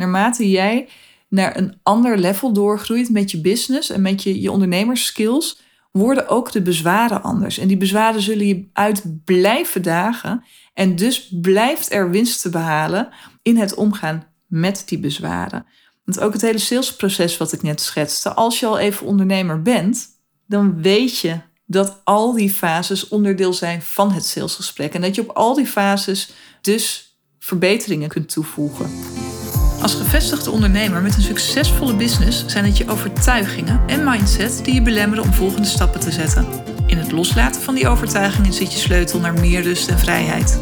Naarmate jij naar een ander level doorgroeit met je business en met je, je ondernemerskills, worden ook de bezwaren anders. En die bezwaren zullen je uit blijven dagen. En dus blijft er winst te behalen in het omgaan met die bezwaren. Want ook het hele salesproces wat ik net schetste, als je al even ondernemer bent, dan weet je dat al die fases onderdeel zijn van het salesgesprek. En dat je op al die fases dus verbeteringen kunt toevoegen. Als gevestigde ondernemer met een succesvolle business zijn het je overtuigingen en mindset die je belemmeren om volgende stappen te zetten. In het loslaten van die overtuigingen zit je sleutel naar meer rust en vrijheid.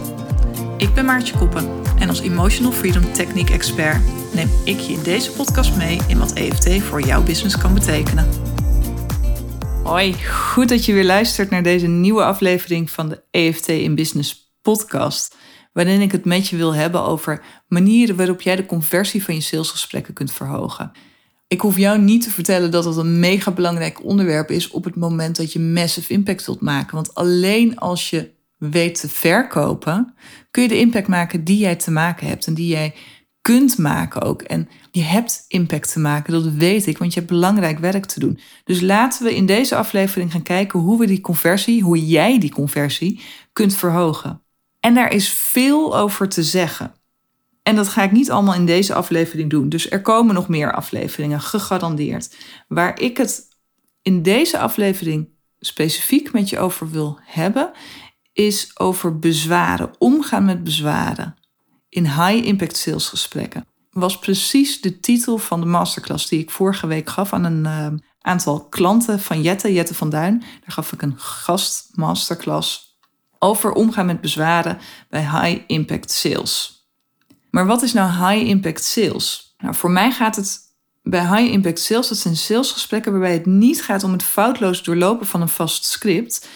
Ik ben Maartje Koppen en als Emotional Freedom Technique Expert neem ik je in deze podcast mee in wat EFT voor jouw business kan betekenen. Hoi, goed dat je weer luistert naar deze nieuwe aflevering van de EFT in Business podcast waarin ik het met je wil hebben over manieren waarop jij de conversie van je salesgesprekken kunt verhogen. Ik hoef jou niet te vertellen dat het een mega belangrijk onderwerp is op het moment dat je massive impact wilt maken. Want alleen als je weet te verkopen, kun je de impact maken die jij te maken hebt en die jij kunt maken ook. En je hebt impact te maken, dat weet ik, want je hebt belangrijk werk te doen. Dus laten we in deze aflevering gaan kijken hoe we die conversie, hoe jij die conversie kunt verhogen. En daar is veel over te zeggen. En dat ga ik niet allemaal in deze aflevering doen. Dus er komen nog meer afleveringen, gegarandeerd. Waar ik het in deze aflevering specifiek met je over wil hebben, is over bezwaren, omgaan met bezwaren in high impact sales gesprekken. Was precies de titel van de masterclass die ik vorige week gaf aan een uh, aantal klanten van Jette, Jette van Duin. Daar gaf ik een gast masterclass over omgaan met bezwaren bij high impact sales. Maar wat is nou high impact sales? Nou, voor mij gaat het bij high impact sales, dat zijn salesgesprekken waarbij het niet gaat om het foutloos doorlopen van een vast script.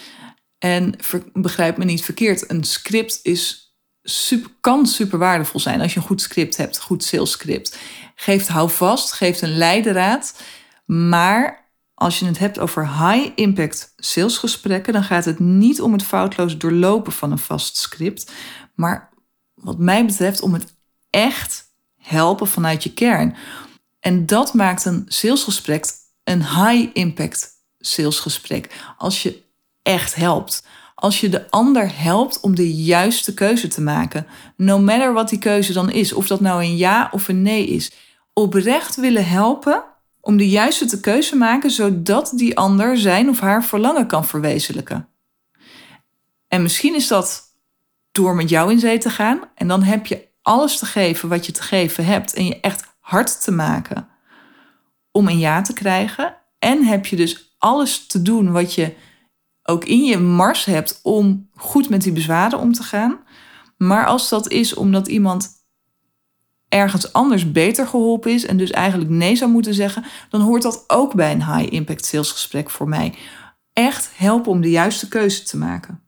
En begrijp me niet verkeerd, een script is super, kan super waardevol zijn als je een goed script hebt, goed sales script. Geeft houvast, geeft een leidraad, maar als je het hebt over high-impact salesgesprekken, dan gaat het niet om het foutloos doorlopen van een vast script, maar wat mij betreft om het echt helpen vanuit je kern. En dat maakt een salesgesprek een high-impact salesgesprek. Als je echt helpt. Als je de ander helpt om de juiste keuze te maken. No matter wat die keuze dan is. Of dat nou een ja of een nee is. Oprecht willen helpen om de juiste keuze maken zodat die ander zijn of haar verlangen kan verwezenlijken. En misschien is dat door met jou in zee te gaan en dan heb je alles te geven wat je te geven hebt en je echt hard te maken om een ja te krijgen. En heb je dus alles te doen wat je ook in je mars hebt om goed met die bezwaren om te gaan. Maar als dat is omdat iemand ergens anders beter geholpen is en dus eigenlijk nee zou moeten zeggen, dan hoort dat ook bij een high impact salesgesprek voor mij. Echt helpen om de juiste keuze te maken.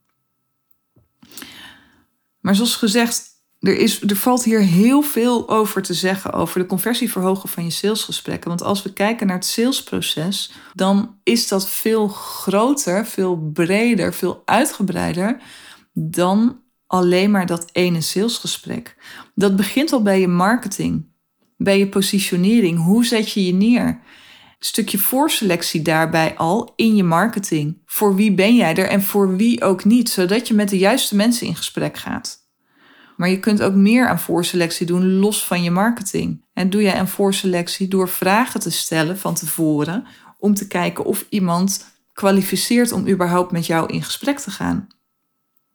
Maar zoals gezegd, er, is, er valt hier heel veel over te zeggen over de conversie verhogen van je salesgesprekken. Want als we kijken naar het salesproces, dan is dat veel groter, veel breder, veel uitgebreider dan alleen maar dat ene salesgesprek. Dat begint al bij je marketing, bij je positionering. Hoe zet je je neer? Een stukje voorselectie daarbij al in je marketing. Voor wie ben jij er en voor wie ook niet, zodat je met de juiste mensen in gesprek gaat. Maar je kunt ook meer aan voorselectie doen los van je marketing. En doe jij aan voorselectie door vragen te stellen van tevoren om te kijken of iemand kwalificeert om überhaupt met jou in gesprek te gaan.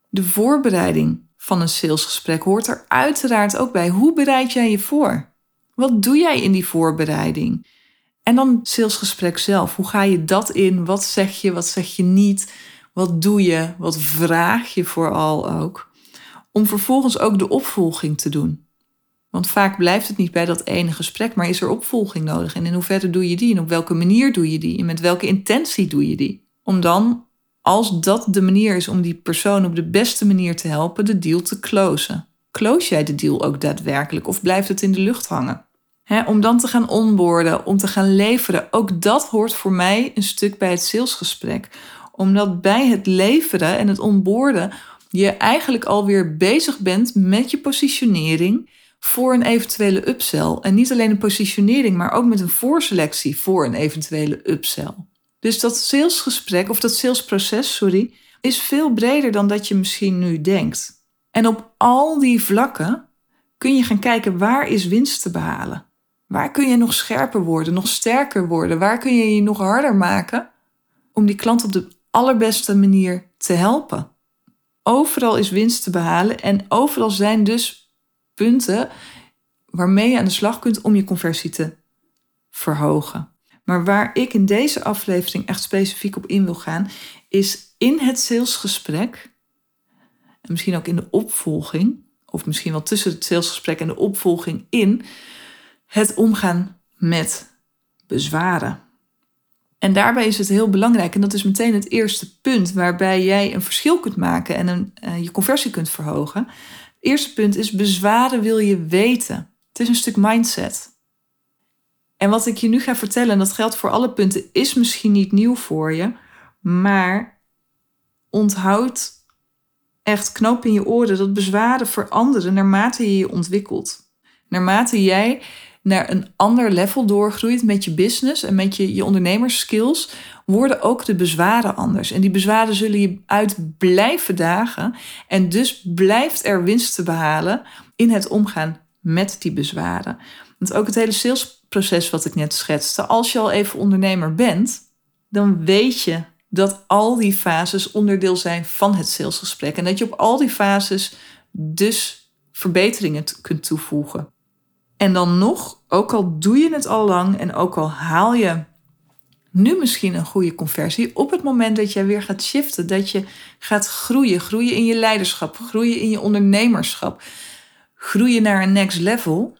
De voorbereiding van een salesgesprek hoort er uiteraard ook bij. Hoe bereid jij je voor? Wat doe jij in die voorbereiding? En dan salesgesprek zelf. Hoe ga je dat in? Wat zeg je? Wat zeg je niet? Wat doe je? Wat vraag je vooral ook? Om vervolgens ook de opvolging te doen. Want vaak blijft het niet bij dat ene gesprek, maar is er opvolging nodig? En in hoeverre doe je die? En op welke manier doe je die? En met welke intentie doe je die? Om dan als dat de manier is om die persoon op de beste manier te helpen, de deal te closen. Close jij de deal ook daadwerkelijk of blijft het in de lucht hangen? om dan te gaan onboorden, om te gaan leveren, ook dat hoort voor mij een stuk bij het salesgesprek. Omdat bij het leveren en het onboorden je eigenlijk alweer bezig bent met je positionering. voor een eventuele upsell. En niet alleen een positionering, maar ook met een voorselectie voor een eventuele upsell. Dus dat salesgesprek, of dat salesproces, sorry, is veel breder dan dat je misschien nu denkt. En op al die vlakken kun je gaan kijken waar is winst te behalen. Waar kun je nog scherper worden, nog sterker worden? Waar kun je je nog harder maken om die klant op de allerbeste manier te helpen? Overal is winst te behalen en overal zijn dus punten waarmee je aan de slag kunt om je conversie te verhogen. Maar waar ik in deze aflevering echt specifiek op in wil gaan, is in het salesgesprek, en misschien ook in de opvolging, of misschien wel tussen het salesgesprek en de opvolging in, het omgaan met bezwaren. En daarbij is het heel belangrijk, en dat is meteen het eerste punt waarbij jij een verschil kunt maken en een, uh, je conversie kunt verhogen. Het eerste punt is bezwaren wil je weten. Het is een stuk mindset. En wat ik je nu ga vertellen, en dat geldt voor alle punten, is misschien niet nieuw voor je, maar onthoud echt knoop in je oren dat bezwaren veranderen naarmate je je ontwikkelt. Naarmate jij naar een ander level doorgroeit met je business en met je, je ondernemerskills, worden ook de bezwaren anders. En die bezwaren zullen je uit blijven dagen. En dus blijft er winst te behalen in het omgaan met die bezwaren. Want ook het hele salesproces wat ik net schetste, als je al even ondernemer bent, dan weet je dat al die fases onderdeel zijn van het salesgesprek. En dat je op al die fases dus verbeteringen kunt toevoegen. En dan nog, ook al doe je het al lang en ook al haal je nu misschien een goede conversie, op het moment dat jij weer gaat shiften, dat je gaat groeien, groeien in je leiderschap, groeien in je ondernemerschap, groeien naar een next level,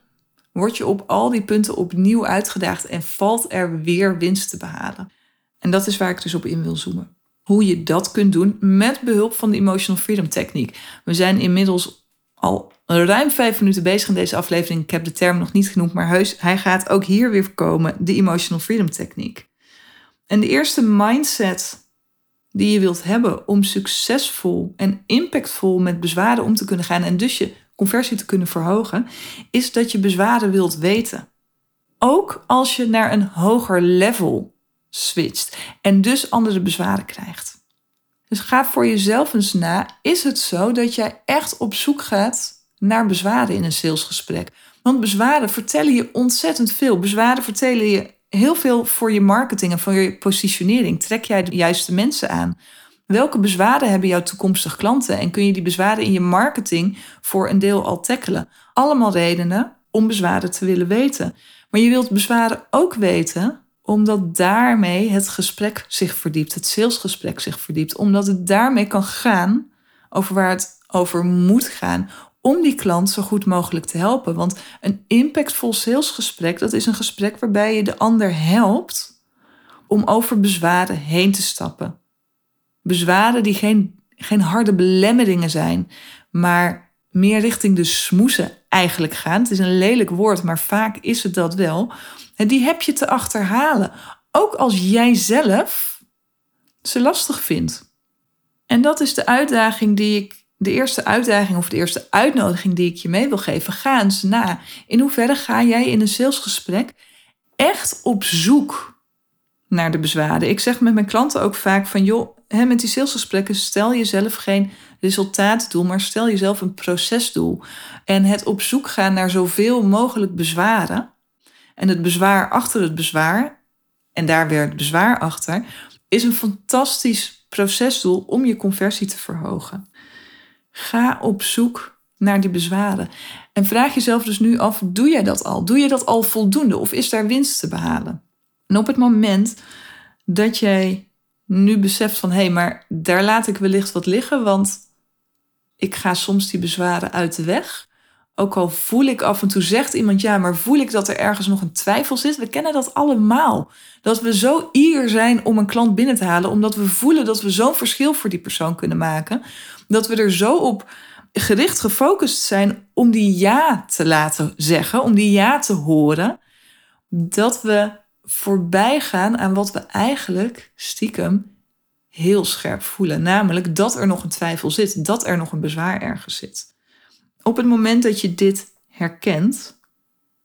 word je op al die punten opnieuw uitgedaagd en valt er weer winst te behalen. En dat is waar ik dus op in wil zoomen. Hoe je dat kunt doen met behulp van de Emotional Freedom Techniek. We zijn inmiddels al ruim vijf minuten bezig in deze aflevering. Ik heb de term nog niet genoemd, maar heus, hij gaat ook hier weer komen, de Emotional Freedom Techniek. En de eerste mindset die je wilt hebben om succesvol en impactvol met bezwaren om te kunnen gaan en dus je conversie te kunnen verhogen, is dat je bezwaren wilt weten. Ook als je naar een hoger level switcht en dus andere bezwaren krijgt. Dus ga voor jezelf eens na, is het zo dat jij echt op zoek gaat naar bezwaren in een salesgesprek? Want bezwaren vertellen je ontzettend veel. Bezwaren vertellen je heel veel voor je marketing en voor je positionering. Trek jij de juiste mensen aan? Welke bezwaren hebben jouw toekomstige klanten en kun je die bezwaren in je marketing voor een deel al tackelen? Allemaal redenen om bezwaren te willen weten. Maar je wilt bezwaren ook weten omdat daarmee het gesprek zich verdiept, het salesgesprek zich verdiept, omdat het daarmee kan gaan over waar het over moet gaan om die klant zo goed mogelijk te helpen. Want een impactvol salesgesprek, dat is een gesprek waarbij je de ander helpt om over bezwaren heen te stappen. Bezwaren die geen, geen harde belemmeringen zijn, maar meer richting de smoesen eigenlijk gaan. Het is een lelijk woord, maar vaak is het dat wel. En die heb je te achterhalen. Ook als jij zelf ze lastig vindt. En dat is de uitdaging die ik, de eerste uitdaging of de eerste uitnodiging die ik je mee wil geven. Ga eens na. In hoeverre ga jij in een salesgesprek echt op zoek naar de bezwaren? Ik zeg met mijn klanten ook vaak van joh, hè, met die salesgesprekken stel jezelf geen resultaatdoel, maar stel jezelf een procesdoel. En het op zoek gaan naar zoveel mogelijk bezwaren en het bezwaar achter het bezwaar, en daar weer het bezwaar achter, is een fantastisch procesdoel om je conversie te verhogen. Ga op zoek naar die bezwaren. En vraag jezelf dus nu af: doe jij dat al? Doe je dat al voldoende of is daar winst te behalen? En op het moment dat jij nu beseft van hé, hey, maar daar laat ik wellicht wat liggen, want ik ga soms die bezwaren uit de weg. Ook al voel ik af en toe, zegt iemand ja, maar voel ik dat er ergens nog een twijfel zit? We kennen dat allemaal. Dat we zo eager zijn om een klant binnen te halen, omdat we voelen dat we zo'n verschil voor die persoon kunnen maken. Dat we er zo op gericht gefocust zijn om die ja te laten zeggen, om die ja te horen, dat we voorbij gaan aan wat we eigenlijk stiekem heel scherp voelen. Namelijk dat er nog een twijfel zit, dat er nog een bezwaar ergens zit. Op het moment dat je dit herkent,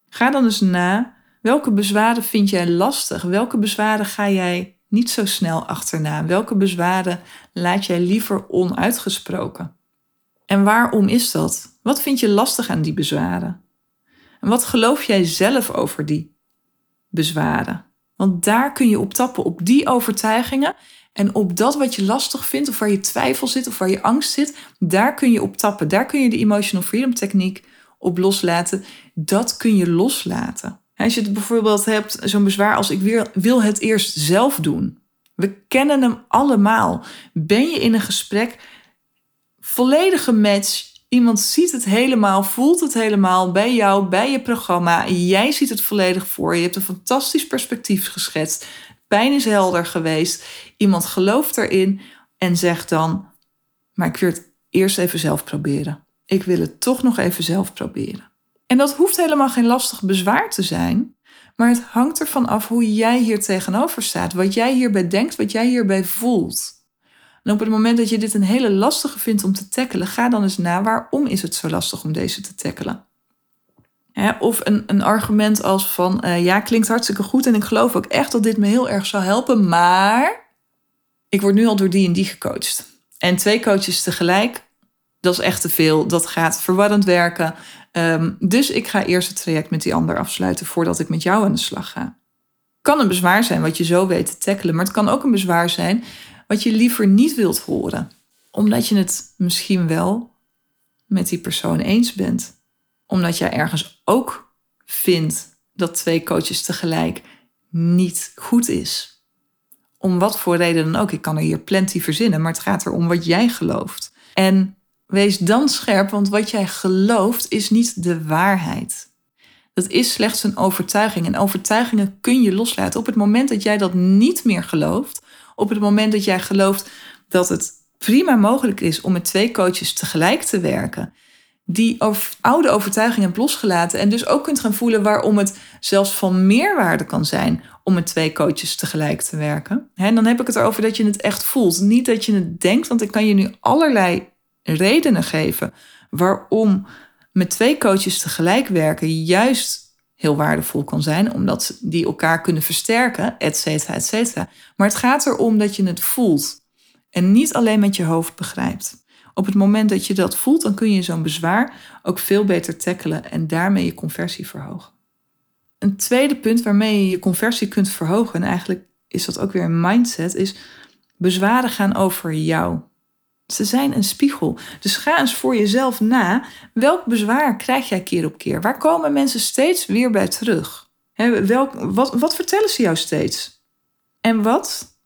ga dan eens na welke bezwaren vind jij lastig? Welke bezwaren ga jij niet zo snel achterna? Welke bezwaren laat jij liever onuitgesproken? En waarom is dat? Wat vind je lastig aan die bezwaren? En wat geloof jij zelf over die bezwaren? Want daar kun je op tappen, op die overtuigingen. En op dat wat je lastig vindt, of waar je twijfel zit, of waar je angst zit, daar kun je op tappen. Daar kun je de Emotional Freedom Techniek op loslaten. Dat kun je loslaten. Als je het bijvoorbeeld hebt, zo'n bezwaar als ik wil het eerst zelf doen. We kennen hem allemaal. Ben je in een gesprek, volledige match, iemand ziet het helemaal, voelt het helemaal bij jou, bij je programma. Jij ziet het volledig voor je. Hebt een fantastisch perspectief geschetst. Pijn is helder geweest. Iemand gelooft erin en zegt dan: Maar ik wil het eerst even zelf proberen. Ik wil het toch nog even zelf proberen. En dat hoeft helemaal geen lastig bezwaar te zijn, maar het hangt ervan af hoe jij hier tegenover staat, wat jij hierbij denkt, wat jij hierbij voelt. En op het moment dat je dit een hele lastige vindt om te tackelen, ga dan eens na waarom is het zo lastig om deze te tackelen. of een, een argument als van uh, ja, klinkt hartstikke goed en ik geloof ook echt dat dit me heel erg zou helpen, maar ik word nu al door die en die gecoacht. En twee coaches tegelijk, dat is echt te veel. Dat gaat verwarrend werken. Ehm, dus ik ga eerst het traject met die ander afsluiten voordat ik met jou aan de slag ga. Kan een bezwaar zijn wat je zo weet te tackelen, maar het kan ook een bezwaar zijn wat je liever niet wilt horen, omdat je het misschien wel met die persoon eens bent. Omdat jij ergens ook vindt dat twee coaches tegelijk niet goed is. Om wat voor reden dan ook. Ik kan er hier plenty verzinnen, maar het gaat erom wat jij gelooft. En Wees dan scherp, want wat jij gelooft is niet de waarheid. Dat is slechts een overtuiging. En overtuigingen kun je loslaten. Op het moment dat jij dat niet meer gelooft, op het moment dat jij gelooft dat het prima mogelijk is om met twee coaches tegelijk te werken, die oude overtuigingen hebt losgelaten en dus ook kunt gaan voelen waarom het zelfs van meerwaarde kan zijn om met twee coaches tegelijk te werken. En dan heb ik het erover dat je het echt voelt. Niet dat je het denkt, want ik kan je nu allerlei redenen geven waarom met twee coaches tegelijk werken juist heel waardevol kan zijn, omdat die elkaar kunnen versterken, et cetera, et cetera. Maar het gaat erom dat je het voelt en niet alleen met je hoofd begrijpt. Op het moment dat je dat voelt, dan kun je zo'n bezwaar ook veel beter tackelen en daarmee je conversie verhogen. Een tweede punt waarmee je je conversie kunt verhogen, en eigenlijk is dat ook weer een mindset, is bezwaren gaan over jou. Ze zijn een spiegel. Dus ga eens voor jezelf na. Welk bezwaar krijg jij keer op keer? Waar komen mensen steeds weer bij terug? welk, wat, wat vertellen ze jou steeds? En wat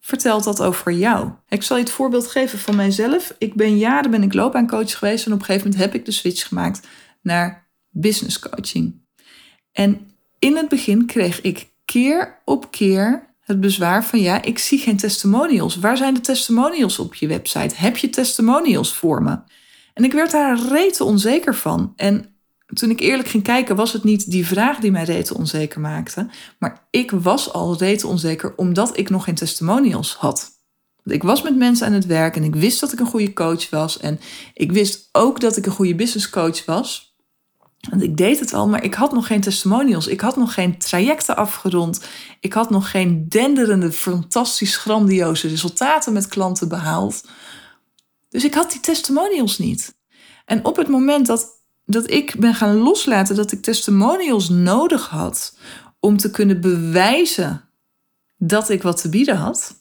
vertelt dat over jou? Ik zal je het voorbeeld geven van mijzelf. Ik ben jaren ben ik loopbaancoach geweest en op een gegeven moment heb ik de switch gemaakt naar business coaching. En in het begin kreeg ik keer op keer het bezwaar van ja, ik zie geen testimonials. Waar zijn de testimonials op je website? Heb je testimonials voor me? En ik werd daar rete onzeker van. En toen ik eerlijk ging kijken, was het niet die vraag die mij rete onzeker maakte. Maar ik was al rete onzeker omdat ik nog geen testimonials had. Ik was met mensen aan het werk en ik wist dat ik een goede coach was. En ik wist ook dat ik een goede business coach was. Want ik deed het al, maar ik had nog geen testimonials. Ik had nog geen trajecten afgerond. Ik had nog geen denderende, fantastisch grandioze resultaten met klanten behaald. Dus ik had die testimonials niet. En op het moment dat, dat ik ben gaan loslaten dat ik testimonials nodig had om te kunnen bewijzen dat ik wat te bieden had.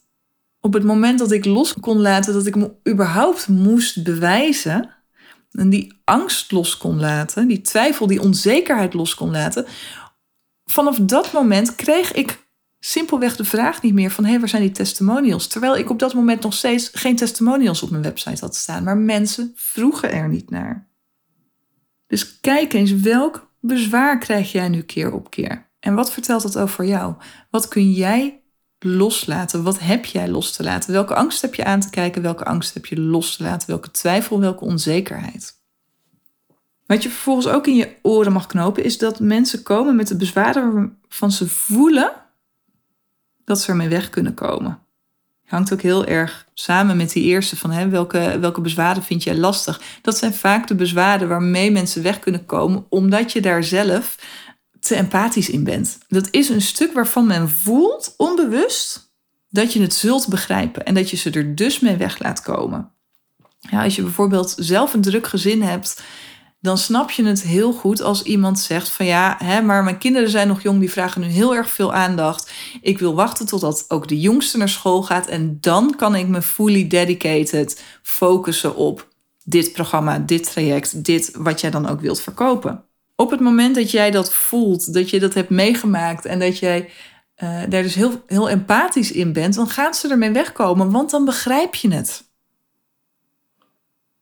Op het moment dat ik los kon laten dat ik me überhaupt moest bewijzen, en die angst los kon laten, die twijfel, die onzekerheid los kon laten, vanaf dat moment kreeg ik simpelweg de vraag niet meer van hé, hey, waar zijn die testimonials? Terwijl ik op dat moment nog steeds geen testimonials op mijn website had staan, maar mensen vroegen er niet naar. Dus kijk eens, welk bezwaar krijg jij nu keer op keer? En wat vertelt dat over jou? Wat kun jij loslaten? Wat heb jij los te laten? Welke angst heb je aan te kijken? Welke angst heb je los te laten? Welke twijfel, welke onzekerheid? Wat je vervolgens ook in je oren mag knopen, is dat mensen komen met de bezwaren waarvan ze voelen dat ze ermee weg kunnen komen. hangt ook heel erg samen met die eerste van hè, welke, welke bezwaren vind jij lastig. Dat zijn vaak de bezwaren waarmee mensen weg kunnen komen, omdat je daar zelf te empathisch in bent. Dat is een stuk waarvan men voelt, onbewust, dat je het zult begrijpen en dat je ze er dus mee weg laat komen. Ja, als je bijvoorbeeld zelf een druk gezin hebt, dan snap je het heel goed als iemand zegt van ja, hè, maar mijn kinderen zijn nog jong, die vragen nu heel erg veel aandacht. Ik wil wachten totdat ook de jongste naar school gaat en dan kan ik me fully dedicated focussen op dit programma, dit traject, dit wat jij dan ook wilt verkopen. Op het moment dat jij dat voelt, dat je dat hebt meegemaakt en dat jij uh, daar dus heel, heel empathisch in bent, dan gaan ze ermee wegkomen, want dan begrijp je het.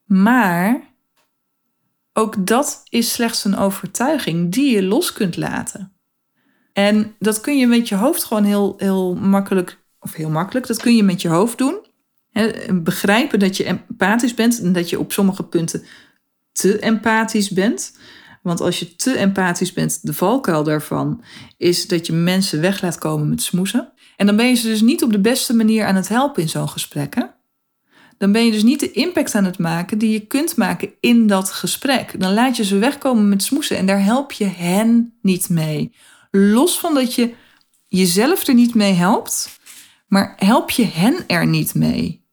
Maar ook dat is slechts een overtuiging die je los kunt laten. En dat kun je met je hoofd gewoon heel, heel makkelijk, of heel makkelijk, dat kun je met je hoofd doen. begrijpen dat je empathisch bent en dat je op sommige punten te empathisch bent. Want als je te empathisch bent, de valkuil daarvan is dat je mensen weg laat komen met smoesen. En dan ben je ze dus niet op de beste manier aan het helpen in zo'n gesprek. Dan ben je dus niet de impact aan het maken die je kunt maken in dat gesprek. Dan laat je ze wegkomen met smoesen en daar help je hen niet mee. Los van dat je jezelf er niet mee helpt, maar help je hen er niet mee.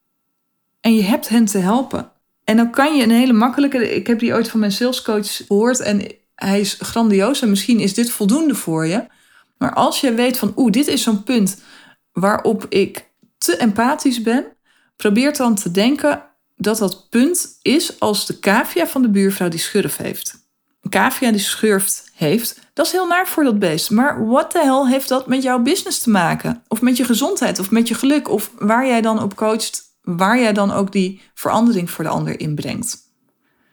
En je hebt hen te helpen. En dan kan je een hele makkelijke. Ik heb die ooit van mijn salescoach gehoord en hij is grandioos en misschien is dit voldoende voor je. Maar als je weet van, oeh, dit is zo'n punt waarop ik te empathisch ben, probeer dan te denken dat dat punt is als de cavia van de buurvrouw die schurf heeft. Een cavia die schurft heeft, dat is heel naar voor dat beest. Maar wat de hel heeft dat met jouw business te maken? Of met je gezondheid, of met je geluk, of waar jij dan op coacht waar jij dan ook die verandering voor de ander inbrengt.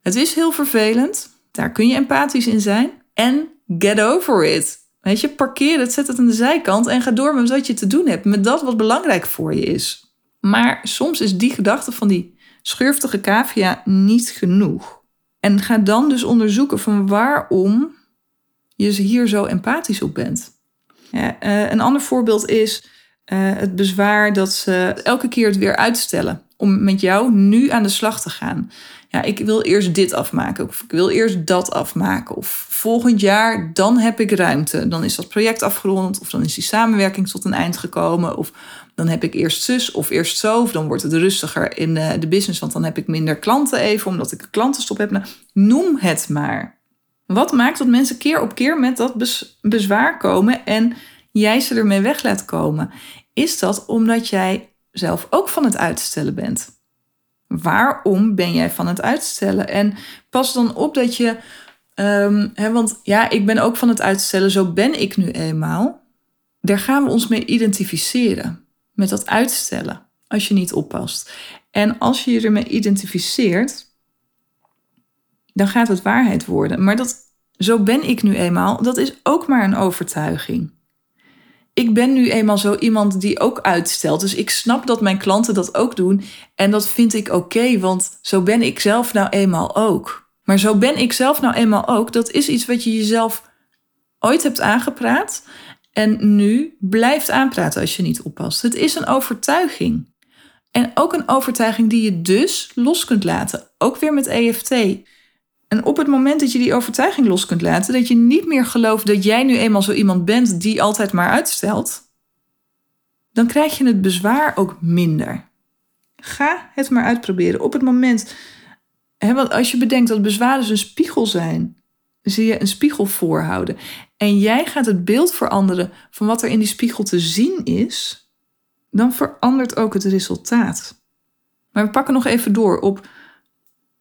Het is heel vervelend, daar kun je empathisch in zijn. En get over it. Weet je, parkeer het, zet het aan de zijkant en ga door met wat je te doen hebt, met dat wat belangrijk voor je is. Maar soms is die gedachte van die schurftige cavia niet genoeg. En ga dan dus onderzoeken van waarom je hier zo empathisch op bent. Ja, uh, een ander voorbeeld is uh, het bezwaar dat ze elke keer het weer uitstellen om met jou nu aan de slag te gaan. Ja, ik wil eerst dit afmaken of ik wil eerst dat afmaken of volgend jaar dan heb ik ruimte. Dan is dat project afgerond of dan is die samenwerking tot een eind gekomen of dan heb ik eerst zus of eerst zo of dan wordt het rustiger in de, de business want dan heb ik minder klanten even omdat ik een klantenstop heb. Nou, noem het maar. Wat maakt dat mensen keer op keer met dat bezwaar komen en jij ze ermee weg laat komen, is dat omdat jij zelf ook van het uitstellen bent. Waarom ben jij van het uitstellen? En pas dan op dat je, hè, want ja, ik ben ook van het uitstellen, zo ben ik nu eenmaal. Daar gaan we ons mee identificeren, met dat uitstellen, als je niet oppast. En als je je ermee identificeert, dan gaat het waarheid worden. Maar dat, zo ben ik nu eenmaal, dat is ook maar een overtuiging ik ben nu eenmaal zo iemand die ook uitstelt. Dus ik snap dat mijn klanten dat ook doen. En dat vind ik oké, want zo ben ik zelf nou eenmaal ook. Maar zo ben ik zelf nou eenmaal ook. Dat is iets wat je jezelf ooit hebt aangepraat. En nu blijft aanpraten als je niet oppast. Het is een overtuiging. En ook een overtuiging die je dus los kunt laten. Ook weer met EFT. En op het moment dat je die overtuiging los kunt laten, dat je niet meer gelooft dat jij nu eenmaal zo iemand bent die altijd maar uitstelt, dan krijg je het bezwaar ook minder. Ga het maar uitproberen. Op het moment, hè, want als je bedenkt dat bezwaren dus een spiegel zijn, zie je een spiegel voorhouden. En jij gaat het beeld veranderen van wat er in die spiegel te zien is, dan verandert ook het resultaat. Maar we pakken nog even door op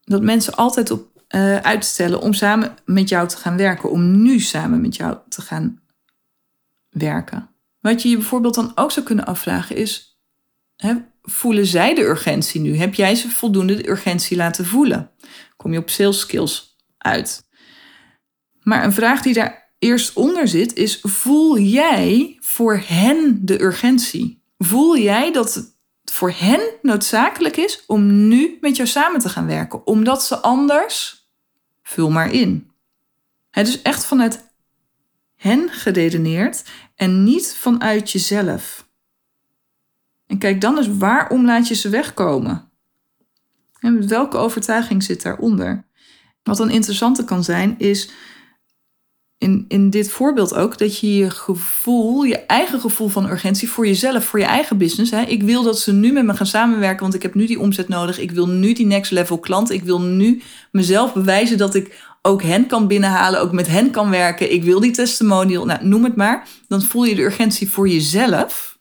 dat mensen altijd op uh, uitstellen om samen met jou te gaan werken, om nu samen met jou te gaan werken. Wat je je bijvoorbeeld dan ook zou kunnen afvragen is, hè, voelen zij de urgentie nu? Heb jij ze voldoende de urgentie laten voelen? Kom je op sales skills uit. Maar een vraag die daar eerst onder zit is, voel jij voor hen de urgentie? Voel jij dat het voor hen noodzakelijk is om nu met jou samen te gaan werken, omdat ze anders vul maar in. Het is echt vanuit hen geredeneerd en niet vanuit jezelf. En kijk dan eens waarom laat je ze wegkomen. En welke overtuiging zit daaronder? Wat een interessante kan zijn, is in, in dit voorbeeld ook dat je je gevoel, je eigen gevoel van urgentie voor jezelf, voor je eigen business. Hè. Ik wil dat ze nu met me gaan samenwerken, want ik heb nu die omzet nodig. Ik wil nu die next level klant. Ik wil nu mezelf bewijzen dat ik ook hen kan binnenhalen, ook met hen kan werken. Ik wil die testimonial, nou, noem het maar. Dan voel je de urgentie voor jezelf.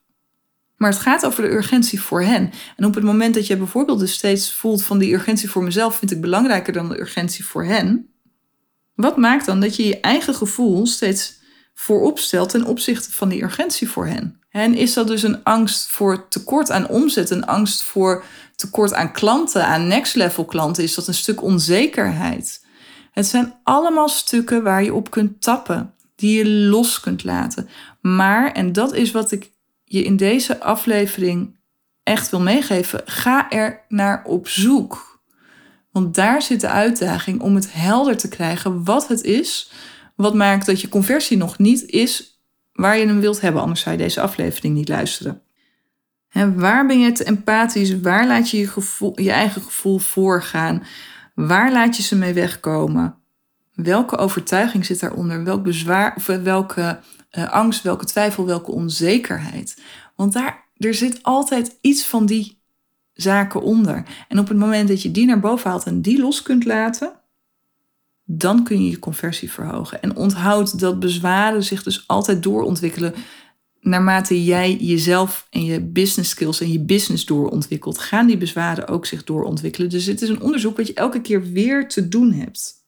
Maar het gaat over de urgentie voor hen. En op het moment dat je bijvoorbeeld dus steeds voelt van die urgentie voor mezelf vind ik belangrijker dan de urgentie voor hen. Wat maakt dan dat je je eigen gevoel steeds voorop stelt ten opzichte van die urgentie voor hen? En is dat dus een angst voor tekort aan omzet, een angst voor tekort aan klanten, aan next level klanten? Is dat een stuk onzekerheid? Het zijn allemaal stukken waar je op kunt tappen, die je los kunt laten. Maar, en dat is wat ik je in deze aflevering echt wil meegeven, ga er naar op zoek. Want daar zit de uitdaging om het helder te krijgen wat het is, wat maakt dat je conversie nog niet is waar je hem wilt hebben. Anders zou je deze aflevering niet luisteren. He, waar ben je te empathisch? Waar laat je je, gevoel, je eigen gevoel voorgaan? Waar laat je ze mee wegkomen? Welke overtuiging zit daaronder? Welk bezwaar, of welke uh, angst, welke twijfel, welke onzekerheid? Want daar, er zit altijd iets van die zaken onder. En op het moment dat je die naar boven haalt en die los kunt laten, dan kun je je conversie verhogen. En onthoud dat bezwaren zich dus altijd doorontwikkelen naarmate jij jezelf en je business skills en je business doorontwikkelt, gaan die bezwaren ook zich doorontwikkelen. Dus het is een onderzoek wat je elke keer weer te doen hebt.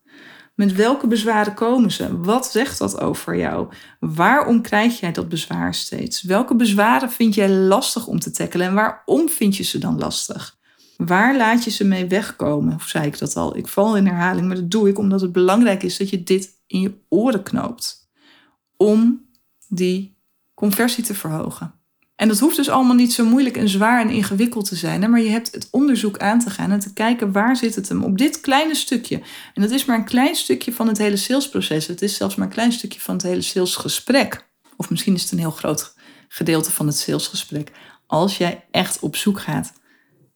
Met welke bezwaren komen ze? Wat zegt dat over jou? Waarom krijg jij dat bezwaar steeds? Welke bezwaren vind jij lastig om te tackelen en waarom vind je ze dan lastig? Waar laat je ze mee wegkomen? Of zei ik dat al? Ik val in herhaling, maar dat doe ik omdat het belangrijk is dat je dit in je oren knoopt. Om die conversie te verhogen. En dat hoeft dus allemaal niet zo moeilijk en zwaar en ingewikkeld te zijn. Hè? Maar je hebt het onderzoek aan te gaan en te kijken waar zit het hem op dit kleine stukje. En dat is maar een klein stukje van het hele salesproces. Het is zelfs maar een klein stukje van het hele salesgesprek. Of misschien is het een heel groot gedeelte van het salesgesprek. Als jij echt op zoek gaat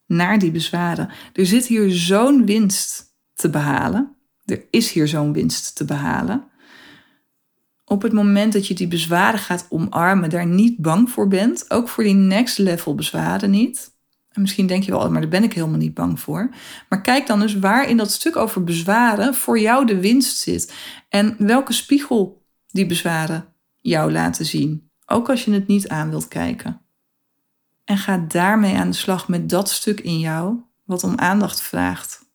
naar die bezwaren. Er zit hier zo'n winst te behalen. Er is hier zo'n winst te behalen op het moment dat je die bezwaren gaat omarmen, daar niet bang voor bent, ook voor die next level bezwaren niet. En misschien denk je wel, maar daar ben ik helemaal niet bang voor. Maar kijk dan eens waar in dat stuk over bezwaren voor jou de winst zit. En welke spiegel die bezwaren jou laten zien. Ook als je het niet aan wilt kijken. En ga daarmee aan de slag met dat stuk in jou wat om aandacht vraagt.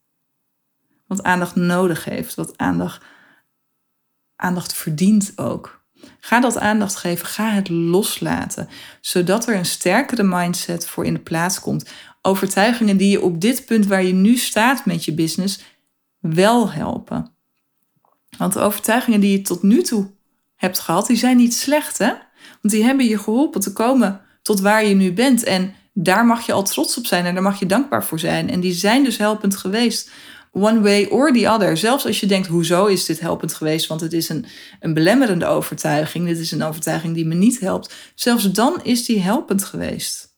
Wat aandacht nodig heeft, wat aandacht aandacht verdient ook. Ga dat aandacht geven, ga het loslaten, zodat er een sterkere mindset voor in de plaats komt. Overtuigingen die je op dit punt waar je nu staat met je business wel helpen. Want de overtuigingen die je tot nu toe hebt gehad, die zijn niet slecht, hè? Want die hebben je geholpen te komen tot waar je nu bent. En daar mag je al trots op zijn en daar mag je dankbaar voor zijn. En die zijn dus helpend geweest one way or the other. Zelfs als je denkt, hoezo is dit helpend geweest? Want het is een, een belemmerende overtuiging. Dit is een overtuiging die me niet helpt. Zelfs dan is die helpend geweest.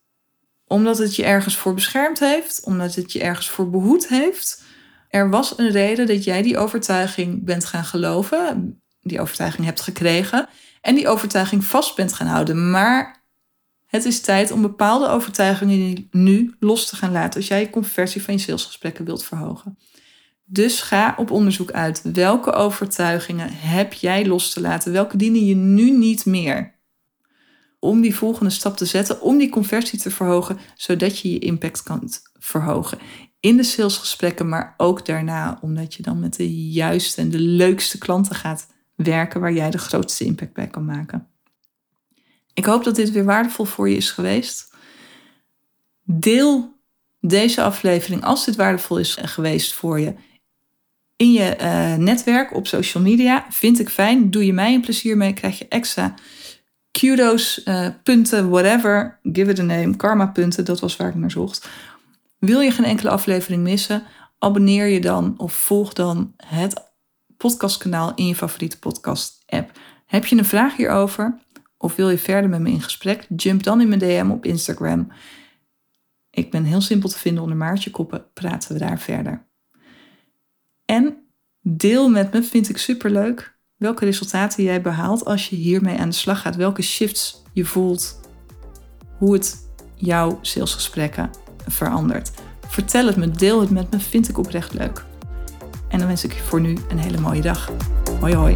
Omdat het je ergens voor beschermd heeft. Omdat het je ergens voor behoed heeft. Er was een reden dat jij die overtuiging bent gaan geloven. Die overtuiging hebt gekregen. En die overtuiging vast bent gaan houden. Maar het is tijd om bepaalde overtuigingen nu los te gaan laten als jij je conversie van je salesgesprekken wilt verhogen. Dus ga op onderzoek uit. Welke overtuigingen heb jij los te laten? Welke dienen je nu niet meer? Om die volgende stap te zetten, om die conversie te verhogen, zodat je je impact kan verhogen. In de salesgesprekken, maar ook daarna, omdat je dan met de juiste en de leukste klanten gaat werken waar jij de grootste impact bij kan maken. Ik hoop dat dit weer waardevol voor je is geweest. Deel deze aflevering, als dit waardevol is geweest voor je, in je uh, netwerk op social media. Vind ik fijn. Doe je mij een plezier mee. Krijg je extra kudos, uh, punten, whatever. Give it a name. Karma punten. Dat was waar ik naar zocht. Wil je geen enkele aflevering missen? Abonneer je dan of volg dan het podcastkanaal in je favoriete podcast app. Heb je een vraag hierover? Of wil je verder met me in gesprek? Jump dan in mijn DM op Instagram. Ik ben heel simpel te vinden onder Maartje Koppen, praten we daar verder. En deel met me, vind ik superleuk, welke resultaten jij behaalt als je hiermee aan de slag gaat. Welke shifts je voelt, hoe het jouw salesgesprekken verandert. Vertel het me, deel het met me, vind ik oprecht leuk. En dan wens ik je voor nu een hele mooie dag. Hoi hoi.